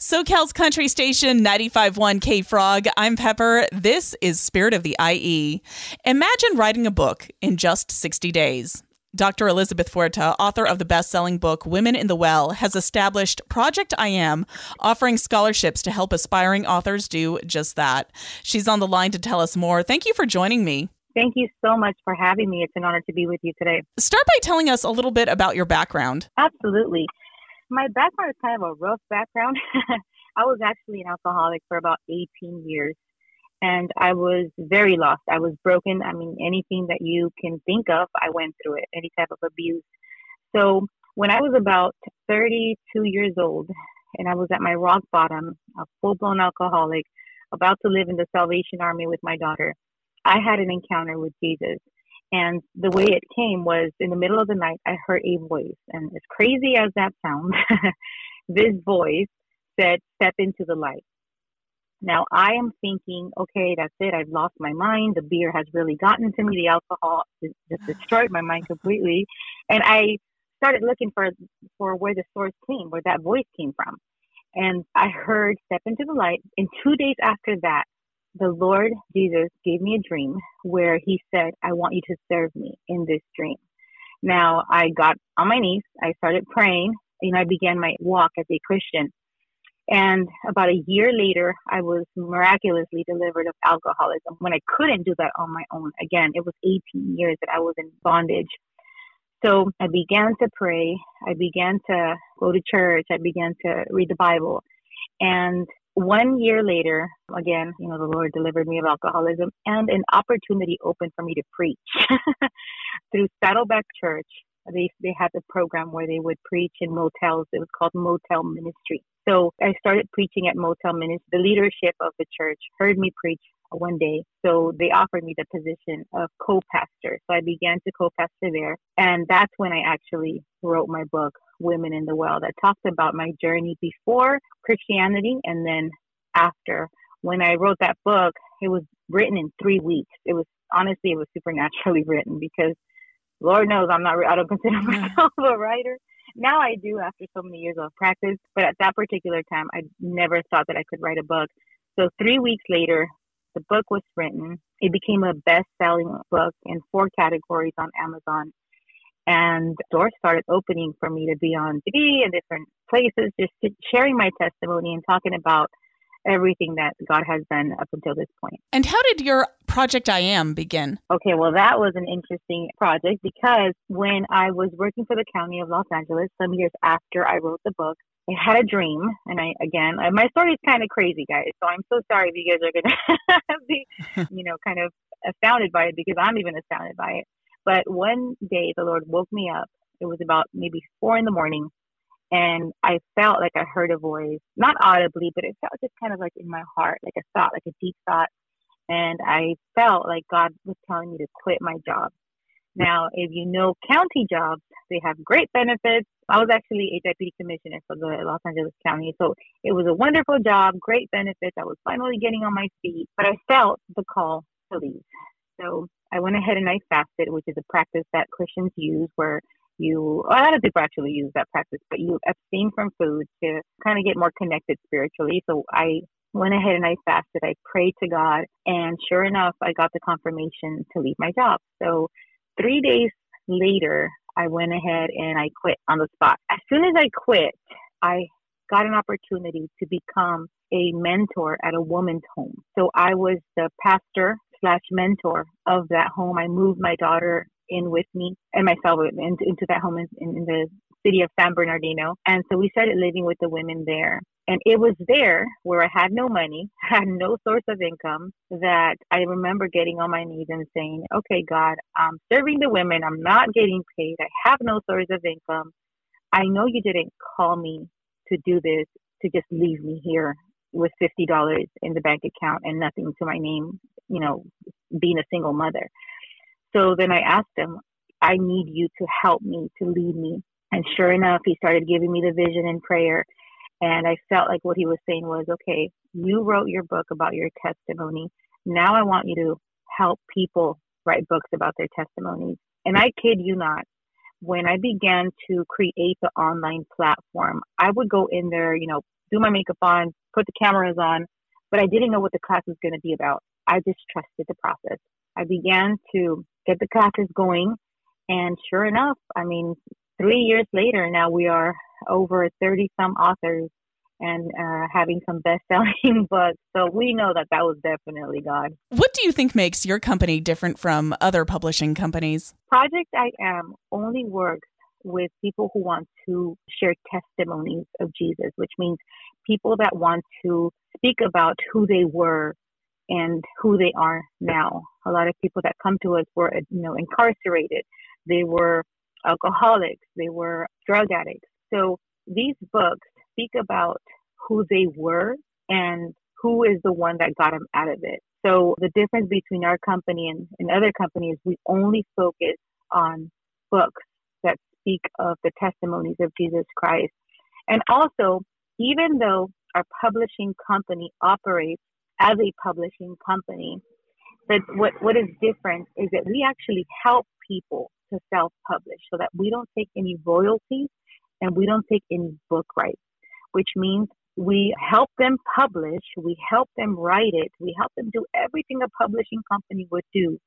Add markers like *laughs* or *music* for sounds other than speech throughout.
SoCal's country station 95.1 K Frog. I'm Pepper. This is Spirit of the IE. Imagine writing a book in just 60 days. Dr. Elizabeth Fuerte, author of the best selling book Women in the Well, has established Project I Am, offering scholarships to help aspiring authors do just that. She's on the line to tell us more. Thank you for joining me. Thank you so much for having me. It's an honor to be with you today. Start by telling us a little bit about your background. Absolutely. My background is kind of a rough background. *laughs* I was actually an alcoholic for about 18 years and I was very lost. I was broken. I mean, anything that you can think of, I went through it, any type of abuse. So when I was about 32 years old and I was at my rock bottom, a full blown alcoholic, about to live in the Salvation Army with my daughter, I had an encounter with Jesus. And the way it came was in the middle of the night, I heard a voice. And as crazy as that sounds, *laughs* this voice said, Step into the light. Now I am thinking, okay, that's it. I've lost my mind. The beer has really gotten to me. The alcohol just destroyed my mind completely. And I started looking for for where the source came, where that voice came from. And I heard step into the light. And two days after that, the Lord Jesus gave me a dream where he said, I want you to serve me in this dream. Now I got on my knees. I started praying. You know, I began my walk as a Christian. And about a year later, I was miraculously delivered of alcoholism when I couldn't do that on my own. Again, it was 18 years that I was in bondage. So I began to pray. I began to go to church. I began to read the Bible. And one year later, again, you know, the Lord delivered me of alcoholism and an opportunity opened for me to preach *laughs* through Saddleback Church. They, they had a program where they would preach in motels. It was called Motel Ministry. So I started preaching at Motel Ministry. The leadership of the church heard me preach one day. So they offered me the position of co-pastor. So I began to co-pastor there. And that's when I actually wrote my book, Women in the Well, that talked about my journey before Christianity and then after. When I wrote that book, it was written in three weeks. It was honestly, it was supernaturally *laughs* written because Lord knows I'm not, I don't consider myself *laughs* a writer now I do after so many years of practice, but at that particular time, I never thought that I could write a book. So three weeks later, the book was written. It became a best-selling book in four categories on Amazon, and doors started opening for me to be on TV and different places, just sharing my testimony and talking about everything that God has done up until this point. And how did your project I Am begin? Okay, well, that was an interesting project because when I was working for the county of Los Angeles, some years after I wrote the book, I had a dream, and I again, uh, my story is kind of crazy, guys. So I'm so sorry if you guys are gonna *laughs* be, *laughs* you know, kind of astounded by it because I'm even astounded by it. But one day, the Lord woke me up. It was about maybe four in the morning, and I felt like I heard a voice, not audibly, but it felt just kind of like in my heart, like a thought, like a deep thought. And I felt like God was telling me to quit my job. Now, if you know county jobs, they have great benefits. I was actually a deputy commissioner for the Los Angeles County. So it was a wonderful job, great benefits. I was finally getting on my feet, but I felt the call to leave. So I went ahead and I fasted, which is a practice that Christians use where you a lot of people actually use that practice, but you abstain from food to kind of get more connected spiritually. So I went ahead and I fasted. I prayed to God, and sure enough, I got the confirmation to leave my job. So three days later, I went ahead and I quit on the spot. As soon as I quit, I got an opportunity to become a mentor at a woman's home. So I was the pastor slash mentor of that home. I moved my daughter in with me and myself into, that home in, in the city of San Bernardino. And so we started living with the women there. And it was there where I had no money, *laughs* had no source of income, that I remember getting on my knees and saying, Okay, God, I'm serving the women. I'm not getting paid. I have no source of income. I know you didn't call me to do this to just leave me here with $50 in the bank account and nothing to my name, you know, being a single mother. So then I asked him, I need you to help me, to lead me. And sure enough, he started giving me the vision in prayer. And I felt like what he was saying was, okay, you wrote your book about your testimony. Now I want you to help people write books about their testimonies. And I kid you not, when I began to create the online platform, I would go in there, you know, do my makeup on, put the cameras on, but I didn't know what the class was going to be about. I just trusted the process. I began to get the classes going. And sure enough, I mean, three years later, now we are over 30 some authors and uh, having some best selling *laughs* books. So we know that that was definitely God. What do you think makes your company different from other publishing companies? Project I Am only works with people who want to share testimonies of Jesus, which means people that want to speak about who they were and who they are now. A lot of people that come to us were, you know, incarcerated. They were alcoholics. They were drug addicts. So these books speak about who they were and who is the one that got them out of it. So the difference between our company and, and other companies, we only focus on books that speak of the testimonies of Jesus Christ. And also, even though our publishing company operates as a publishing company, but what, what is different is that we actually help people to self publish so that we don't take any royalties and we don't take any book rights, which means we help them publish, we help them write it, we help them do everything a publishing company would do.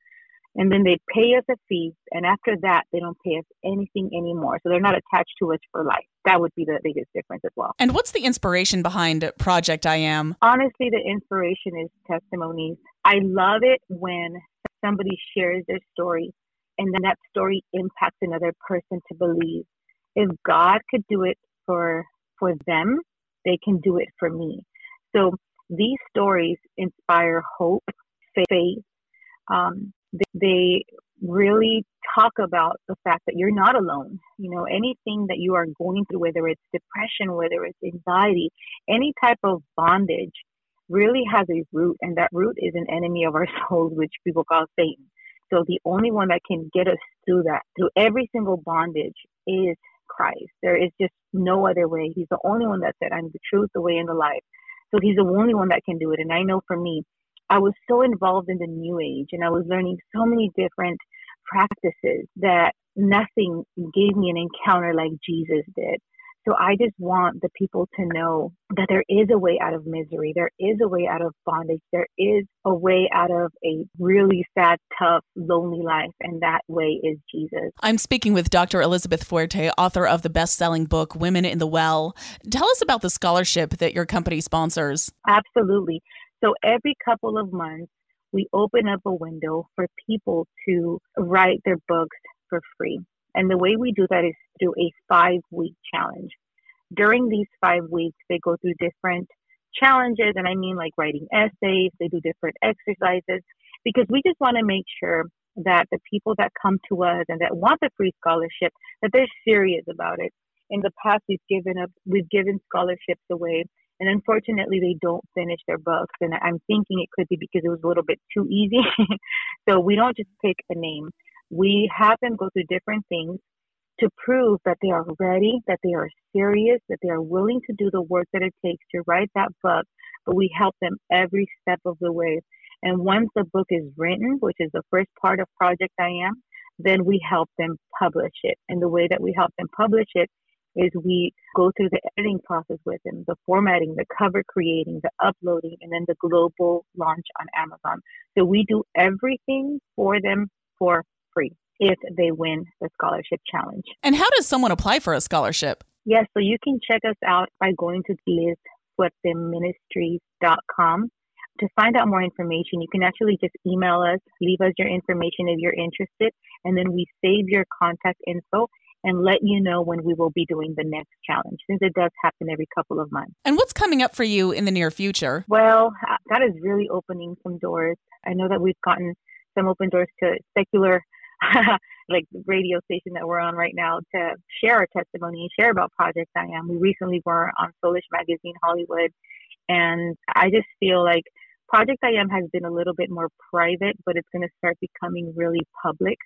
And then they pay us a fee, and after that, they don't pay us anything anymore. So they're not attached to us for life. That would be the biggest difference as well. And what's the inspiration behind Project I Am? Honestly, the inspiration is testimonies. I love it when somebody shares their story and then that story impacts another person to believe if God could do it for for them, they can do it for me. So these stories inspire hope, faith. Um, they, they really talk about the fact that you're not alone. You know, anything that you are going through, whether it's depression, whether it's anxiety, any type of bondage, really has a root, and that root is an enemy of our *laughs* souls, which people call Satan. So the only one that can get us through that, through every single bondage, is Christ. There is just no other way. He's the only one that said, I'm the truth, the way, and the life. So he's the only one that can do it. And I know for me, I was so involved in the new age and I was learning so many different practices that nothing gave me an encounter like Jesus did. So I just want the people to know that there is a way out of misery. There is a way out of bondage. There is a way out of a really sad, tough, lonely life. And that way is Jesus. I'm speaking with Dr. Elizabeth Fuerte, author of the best selling book, Women in the Well. Tell us about the scholarship that your company sponsors. Absolutely. So every couple of months, we open up a window for people to write their books for free. And the way we do that is through a five week challenge. During these five weeks, they go through different challenges, and I mean like writing essays, they do different exercises, because we just want to make sure that the people that come to us and that want the free scholarship, that they're serious about it. In the past, we've given up, we've given scholarships away, and unfortunately, they don't finish their books. And I'm thinking it could be because it was a little bit too easy. *laughs* so we don't just pick a name we have them go through different things to prove that they are ready, that they are serious, that they are willing to do the work that it takes to write that book, but we help them every step of the way. And once the book is written, which is the first part of Project I Am, then we help them publish it. And the way that we help them publish it is we go through the editing process with them, the formatting, the cover creating, the uploading, and then the global launch on Amazon. So we do everything for them for free if they win the scholarship challenge. And how does someone apply for a scholarship? Yes, so you can check us out by going to lizfuerteministries.com to find out more information, you can actually just email us, leave us your information if you're interested, and then we save your contact info and let you know when we will be doing the next challenge since it does happen every couple of months. And what's coming up for you in the near future? Well, uh, God is really opening some doors. I know that we've gotten some open doors to secular *laughs* like the radio station that we're on right now to share our testimony and share about Project I Am. We recently were on Soulish Magazine Hollywood and I just feel like Project I Am has been a little bit more private, but it's going to start becoming really public.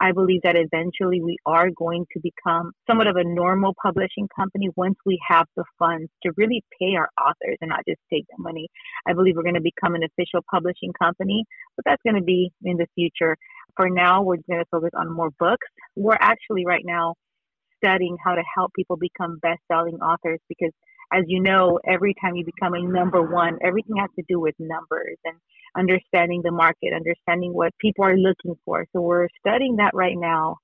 I believe that eventually we are going to become somewhat of a normal publishing company once we have the funds to really pay our authors and not just take the money. I believe we're going to become an official publishing company, but that's going to be in the future. For now, we're going to focus on more books. We're actually right now studying how to help people become best selling authors because as you know, every time you become a number one, everything has to do with numbers and understanding the market, understanding what people are looking for. So we're studying that right now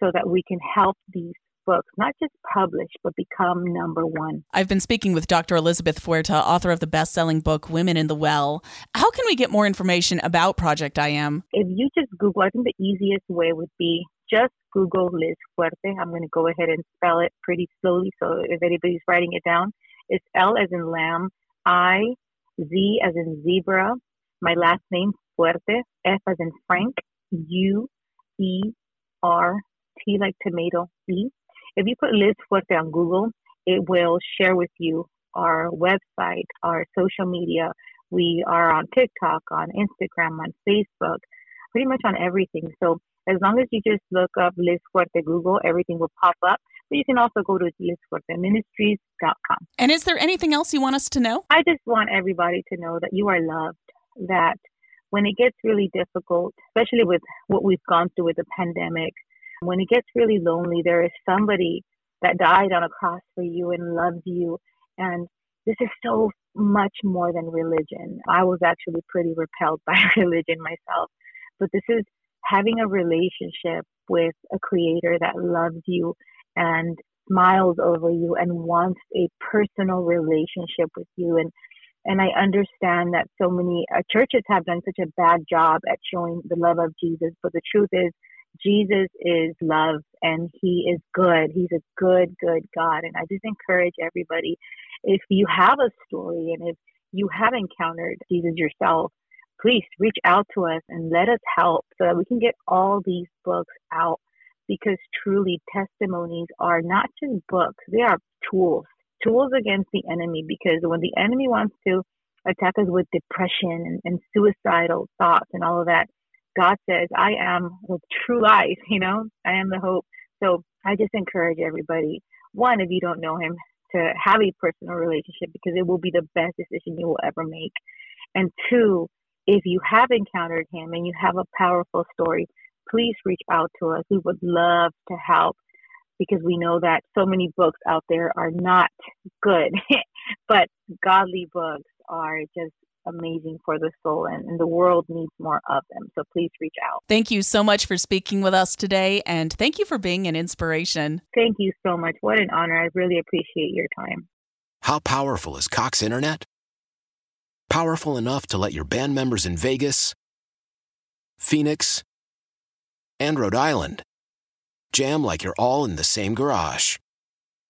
so that we can help these books not just publish, but become number one. I've been speaking with Dr. Elizabeth Fuerte, author of the best selling book, Women in the Well. How can we get more information about Project I Am? If you just Google, I think the easiest way would be just Google Liz Fuerte. I'm going to go ahead and spell it pretty slowly. So if anybody's writing it down, it's L as in lamb, I, Z as in zebra, my last name, Fuerte, F as in Frank, U, E, R, T like tomato, E. If you put Liz Fuerte on Google, it will share with you our website, our social media. We are on TikTok, on Instagram, on Facebook, pretty much on everything. So as long as you just look up Liz Fuerte Google, everything will pop up. But you can also go to lizfuerteministries.com. And is there anything else you want us to know? I just want everybody to know that you are loved, that when it gets really difficult, especially with what we've gone through with the pandemic, when it gets really lonely, there is somebody that died on a cross for you and loves you. And this is so much more than religion. I was actually pretty repelled *laughs* by religion myself, but this is having a relationship with a creator that loves you and smiles over you and wants a personal relationship with you and and I understand that so many uh, churches have done such a bad job at showing the love of Jesus, but the truth is Jesus is love and he is good. He's a good, good God. And I just encourage everybody if you have a story and if you have encountered Jesus yourself, please reach out to us and let us help so that we can get all these books out because truly testimonies are not just books, they are tools, tools against the enemy. Because when the enemy wants to attack us with depression and, and suicidal thoughts and all of that, God says, I am with true life, you know, I am the hope. So I just encourage everybody, one, if you don't know him, to have a personal relationship because it will be the best decision you will ever make. And two, if you have encountered him and you have a powerful story, please reach out to us. We would love to help because we know that so many books out there are not good, *laughs* but godly books are just amazing for the soul and, and, the world needs more of them. So please reach out. Thank you so much for speaking with us today and thank you for being an inspiration. Thank you so much. What an honor. I really appreciate your time. How powerful is Cox Internet? Powerful enough to let your band members in Vegas, Phoenix, and Rhode Island jam like you're all in the same garage.